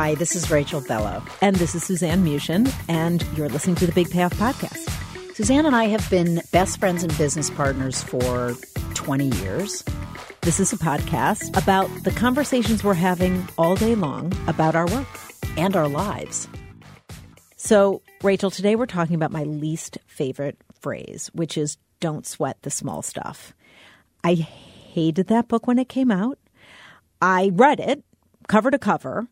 Hi, this is Rachel Bellow. And this is Suzanne Muchnic, and you're listening to the Big Payoff Podcast. Suzanne and I have been best friends and business partners for 20 years. This is a podcast about the conversations we're having all day long about our work and our lives. So, Rachel, today we're talking about my least favorite phrase, which is don't sweat the small stuff. I hated that book when it came out. I read it cover to cover.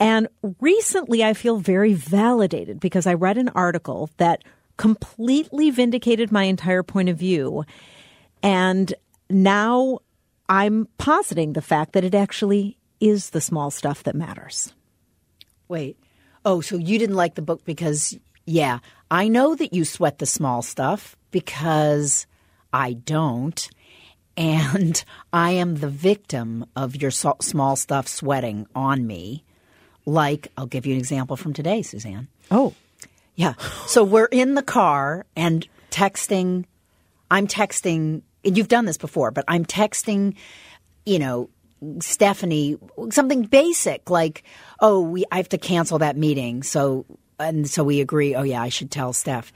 And recently I feel very validated because I read an article that completely vindicated my entire point of view. And now I'm positing the fact that it actually is the small stuff that matters. Wait. Oh, so you didn't like the book because, yeah, I know that you sweat the small stuff because I don't. And I am the victim of your small stuff sweating on me. Like, I'll give you an example from today, Suzanne. Oh. Yeah. So we're in the car and texting. I'm texting, and you've done this before, but I'm texting, you know, Stephanie something basic like, oh, we I have to cancel that meeting. So and so we agree, oh yeah, I should tell Steph.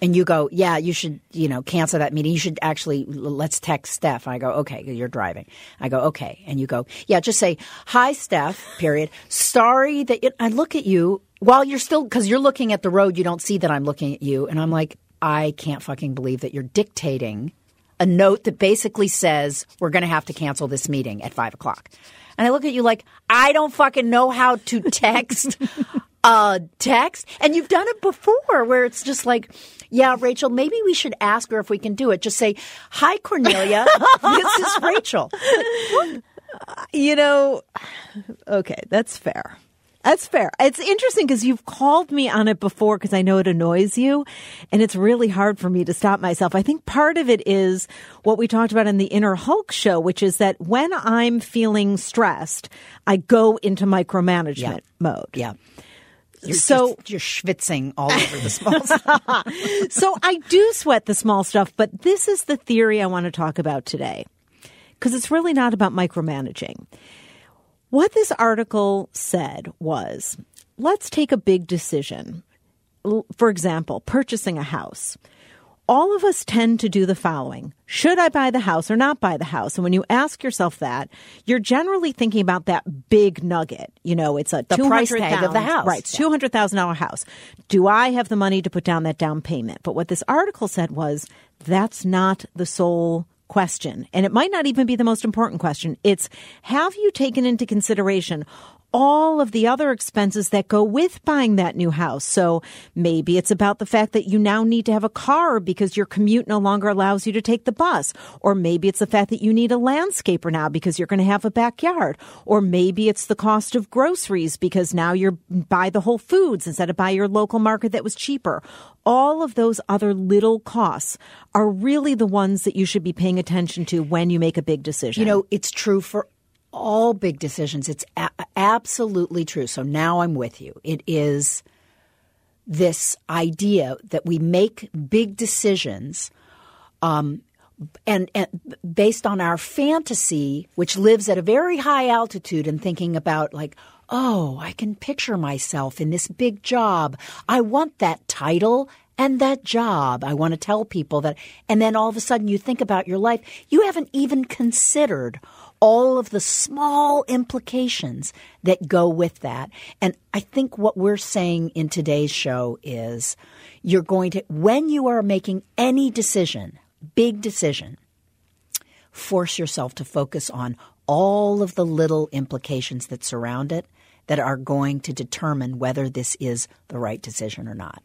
And you go, yeah, you should, you know, cancel that meeting. You should actually let's text Steph. And I go, okay, you're driving. I go, okay. And you go, yeah, just say, hi, Steph. Period. Sorry that I look at you while you're still because you're looking at the road. You don't see that I'm looking at you, and I'm like, I can't fucking believe that you're dictating a note that basically says we're going to have to cancel this meeting at five o'clock. And I look at you like I don't fucking know how to text. uh, text. And you've done it before where it's just like, yeah, Rachel, maybe we should ask her if we can do it. Just say, hi, Cornelia. this is Rachel. You know, okay, that's fair. That's fair. It's interesting because you've called me on it before because I know it annoys you. And it's really hard for me to stop myself. I think part of it is what we talked about in the Inner Hulk show, which is that when I'm feeling stressed, I go into micromanagement Yeah. mode. Yeah. You're So- just- you're schwitzing all over the small stuff. so I do sweat the small stuff, but this is the theory I want to talk about today because it's really not about micromanaging. What this article said was let's take a big decision. For example, purchasing a house. All of us tend to do the following Should I buy the house or not buy the house? And when you ask yourself that, you're generally thinking about that big nugget. You know, it's a The price tag of the house. Right. It's $200,000 house. Do I have the money to put down that down payment? But what this article said was that's not the sole question. And it might not even be the most important question. It's have you taken into consideration all of the other expenses that go with buying that new house. So maybe it's about the fact that you now need to have a car because your commute no longer allows you to take the bus. Or maybe it's the fact that you need a landscaper now because you're going to have a backyard. Or maybe it's the cost of groceries because now you're buy the Whole Foods instead of buy your local market that was cheaper. All of those other little costs are really the ones that you should be paying attention to when you make a big decision. You know, it's true for all big decisions. It's a- absolutely true. So now I'm with you. It is this idea that we make big decisions um, and, and based on our fantasy, which lives at a very high altitude and thinking about like, oh, I can picture myself in this big job. I want that title and that job. I want to tell people that. And then all of a sudden you think about your life. You haven't even considered all of the small implications that go with that. And I think what we're saying in today's show is you're going to, when you are making any decision, big decision, force yourself to focus on all of the little implications that surround it that are going to determine whether this is the right decision or not.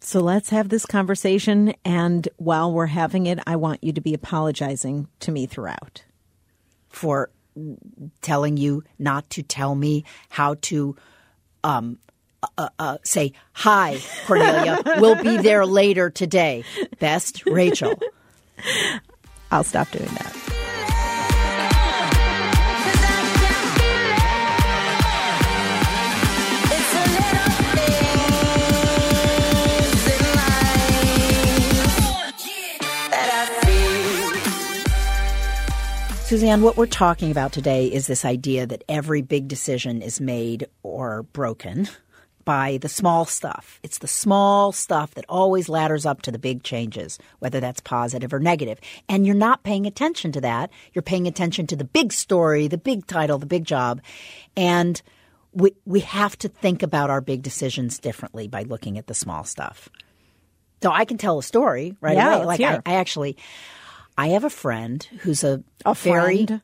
So let's have this conversation. And while we're having it, I want you to be apologizing to me throughout. For telling you not to tell me how to um, uh, uh, say, Hi, Cornelia, we'll be there later today. Best, Rachel. I'll stop doing that. Suzanne, what we're talking about today is this idea that every big decision is made or broken by the small stuff. It's the small stuff that always ladders up to the big changes, whether that's positive or negative. And you're not paying attention to that. You're paying attention to the big story, the big title, the big job. And we, we have to think about our big decisions differently by looking at the small stuff. So I can tell a story right Yeah, away. Like I. I actually, I have a friend who's a, A very friend?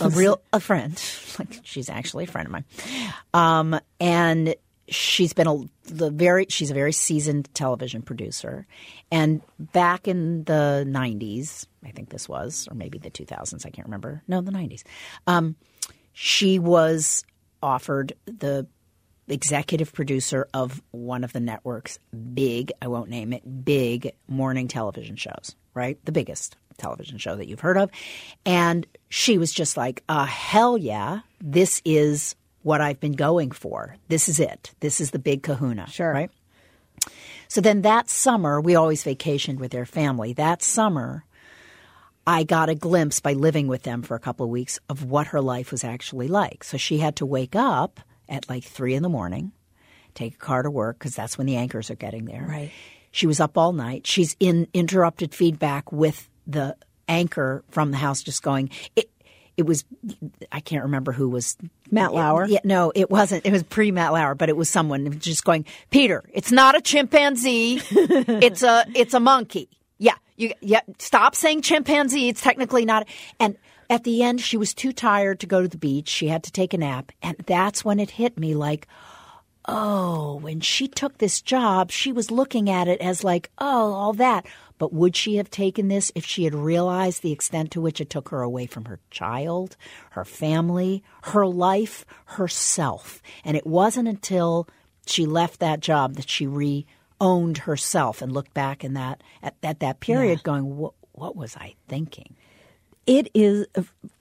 a real a friend. Like she's actually a friend of mine. Um, and she's been a the very she's a very seasoned television producer. And back in the '90s, I think this was, or maybe the 2000s, I can't remember. No, the '90s. Um, she was offered the executive producer of one of the network's big, I won't name it, big morning television shows, right? The biggest television show that you've heard of. And she was just like, uh, hell yeah, this is what I've been going for. This is it. This is the big kahuna. Sure. Right? So then that summer, we always vacationed with their family. That summer, I got a glimpse by living with them for a couple of weeks of what her life was actually like. So she had to wake up at like three in the morning, take a car to work because that's when the anchors are getting there. Right. She was up all night. She's in interrupted feedback with the anchor from the house, just going. It, it was, I can't remember who was Matt Lauer? Yeah, no, it wasn't. It was pre Matt Lauer, but it was someone just going, Peter, it's not a chimpanzee. it's a, it's a monkey. Yeah, you, yeah. Stop saying chimpanzee. It's technically not. And at the end, she was too tired to go to the beach. She had to take a nap, and that's when it hit me like, oh, when she took this job, she was looking at it as like, oh, all that. But would she have taken this if she had realized the extent to which it took her away from her child, her family, her life, herself? And it wasn't until she left that job that she re owned herself and looked back in that at, at that period going, what, what was I thinking? it is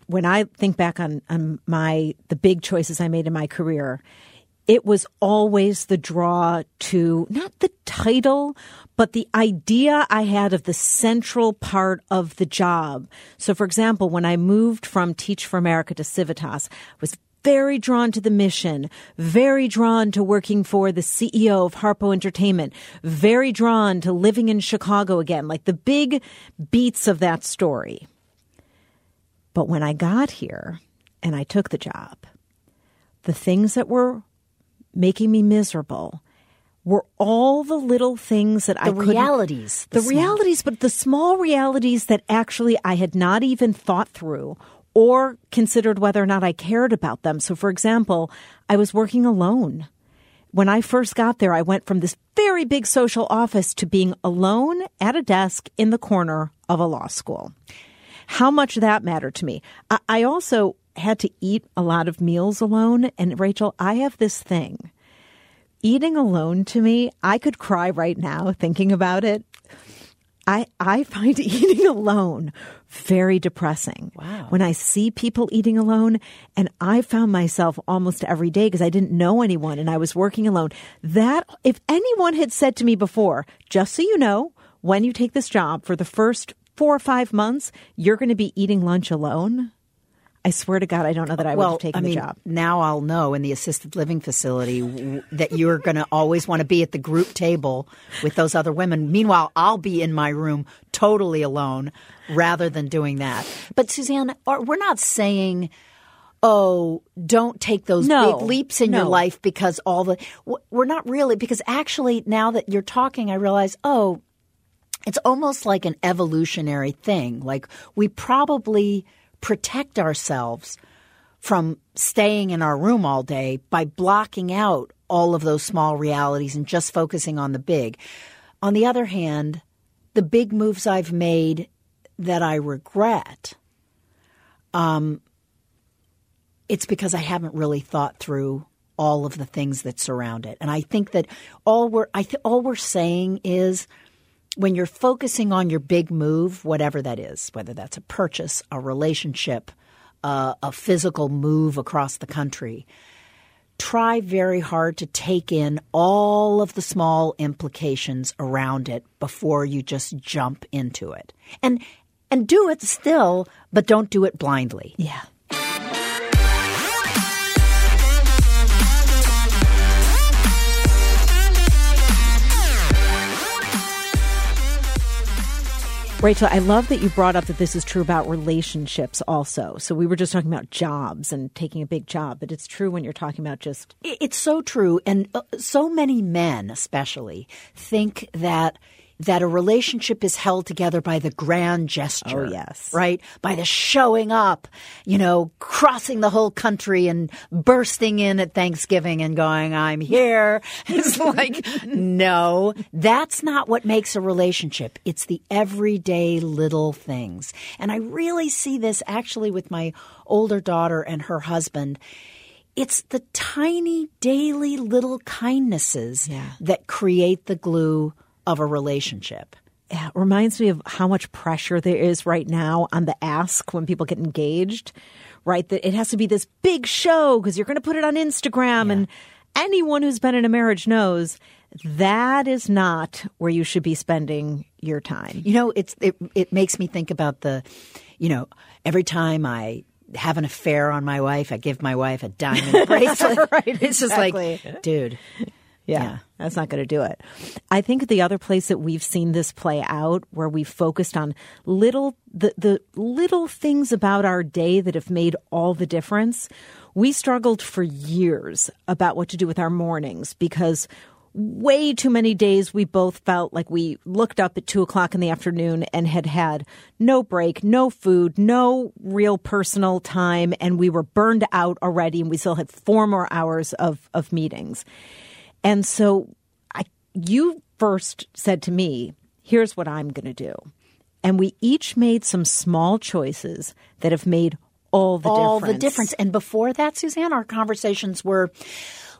when I think back on, on my the big choices I made in my career, it was always the draw to not the title, but the idea I had of the central part of the job. So for example, when I moved from Teach for America to Civitas, I was very drawn to the mission, very drawn to working for the CEO of Harpo Entertainment, very drawn to living in Chicago again, like the big beats of that story. But when I got here and I took the job, the things that were making me miserable were all the little things that I The couldn't- realities, the, the realities, but the small realities that actually I had not even thought through or considered whether or not I cared about them. So, for example, I was working alone. When I first got there, I went from this very big social office to being alone at a desk in the corner of a law school how much that mattered to me. I, I also had to eat a lot of meals alone. And Rachel, I have this thing. Eating alone to me, I could cry right now thinking about it. I, I find eating alone very depressing. Wow. When I see people eating alone, and I found myself almost every day because I didn't know anyone and I was working alone. That, if anyone had said to me before, just so you know, when you take this job for the first four or five months, you're going to be eating lunch alone. I swear to God, I don't know that I would have taken I mean, the job. now I'll know in the assisted living facility w- that you're going to always want to be at the group table with those other women. Meanwhile, I'll be in my room totally alone rather than doing that. But Suzanne, we're not saying oh, don't take those No, big leaps in your life because all the. We're not really, because actually, now that you're talking, I realize, oh, it's almost like an evolutionary thing. Like we probably protect ourselves from staying in our room all day by blocking out all of those small realities and just focusing on the big. On the other hand, the big moves I've made that I regret, um, it's because I haven't really thought through all of the things that surround it. And I think that all we're I th- all we're saying is when you're focusing on your big move, whatever that is, whether that's a purchase, a relationship, uh, a physical move across the country, try very hard to take in all of the small implications around it before you just jump into it. And and do it still, but don't do it blindly. Yeah. Rachel, I love that you brought up that this is true about relationships also. So we were just talking about jobs and taking a big job, but it's true when you're talking about just. It's so true, and uh, so many men, especially, think that that a relationship is held together by the grand gesture. Oh, yes. right by the showing up, you know, crossing the whole country and bursting in at Thanksgiving and going, "I'm here." It's like, no, that's not what makes a relationship. It's the everyday little things, and I really see this actually with my older daughter and her husband. It's the tiny daily little kindnesses Yeah. that create the glue of a relationship. Yeah, it reminds me of how much pressure there is right now on the ask when people get engaged, right? That it has to be this big show because you're going to put it on Instagram. And anyone who's been in a marriage knows that is not where you should be spending your time. You know, it's it, it makes me think about the, you know, every time I have an affair on my wife, I give my wife a diamond bracelet. Right, It's just like, dude, Yeah, Yeah. that's not going to do it. I think the other place that we've seen this play out, where we've focused on little the the little things about our day that have made all the difference. We struggled for years about what to do with our mornings because way too many days we both felt like we looked up at two o'clock in the afternoon and had had no break, no food, no real personal time, and we were burned out already, and we still had four more hours of of meetings. And so I you first said to me, here's what I'm going to do. And we each made some small choices that have made all the all difference. the difference. And before that, Suzanne, our conversations were,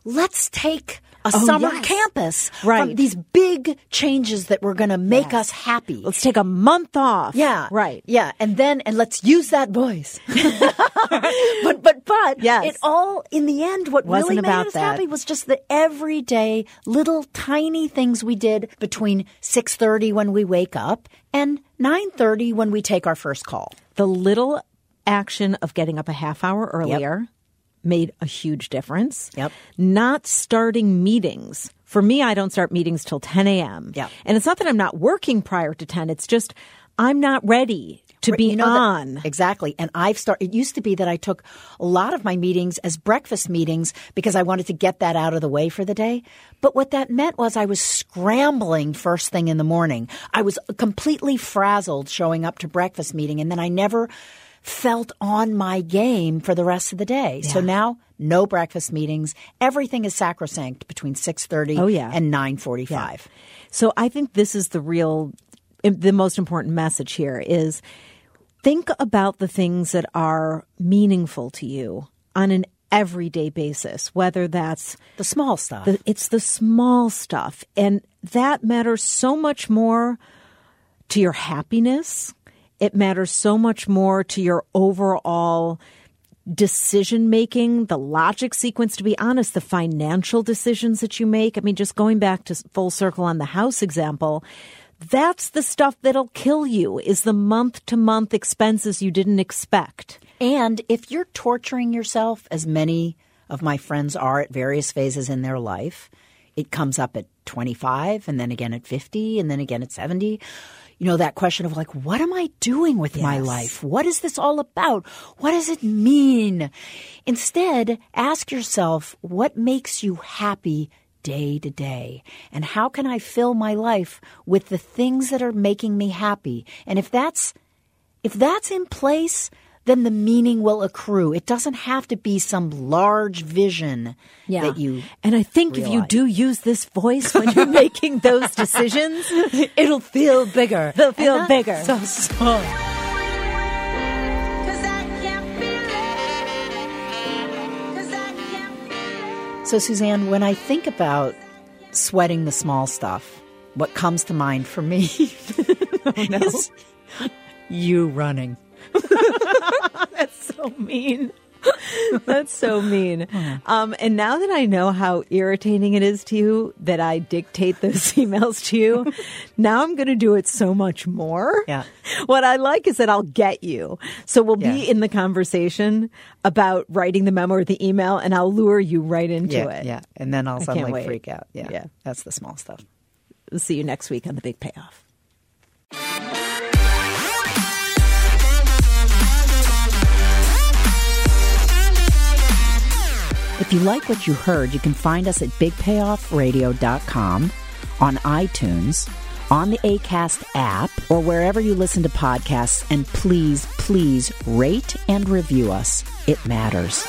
let's take a Oh, summer yes. campus Right. from these big changes that were going to make us happy. Let's take a month off. Yeah. Right. Yeah. And then, and let's use that voice. but, but, but, Yes. it all, in the end, what Wasn't really made us that. happy was just the everyday little tiny things we did between 6.30 when we wake up and 9.30 when we take our first call. The little action of getting up a half hour earlier made a huge difference. Yep. Not starting meetings. For me, I don't start meetings till 10 a.m. Yep. And it's not that I'm not working prior to 10. It's just I'm not ready to be You know that- on. exactly. And I've started, it used to be that I took a lot of my meetings as breakfast meetings because I wanted to get that out of the way for the day. But what that meant was I was scrambling first thing in the morning. I was completely frazzled showing up to breakfast meeting and then I never felt on my game for the rest of the day. So now no breakfast meetings. Everything is sacrosanct between 6:30 Oh, yeah. and 9:45. So I think this is the real, the most important message here is think about the things that are meaningful to you on an everyday basis, whether that's The small stuff. the, it's the small stuff. And that matters so much more to your happiness. It matters so much more to your overall decision making, the logic sequence, to be honest, the financial decisions that you make. I mean, just going back to full circle on the house example, That's the stuff that'll kill you is the month to month expenses you didn't expect. And if you're torturing yourself, as many of my friends are at various phases in their life, it comes up at 25 and then again at 50 and then again at 70. You know, that question of like, what am I doing with my life? What is this all about? What does it mean? Instead, ask yourself, what makes you happy day to day? And how can I fill my life with the things that are making me happy? And if that's if that's in place, then the meaning will accrue. It doesn't have to be some large vision that you. And I think if you do use this voice when you're making those decisions, It'll feel bigger. they'll feel And bigger. So small. So, Suzanne, when I think about sweating the small stuff, what comes to mind for me oh, is you running. That's so mean. That's so mean. Um, and now that I know how irritating it is to you that I dictate those emails to you, now I'm going to do it so much more. Yeah. What I like is that I'll get you. So we'll be in the conversation about writing the memo or the email, and I'll lure you right into yeah, it. yeah. And then I'll suddenly wait. freak out. Yeah, Yeah. That's the small stuff. We'll see you next week on The Big Payoff. If you like what you heard, you can find us at bigpayoffradio.com, on iTunes, on the ACAST app, or wherever you listen to podcasts. And please, please rate and review us. It matters.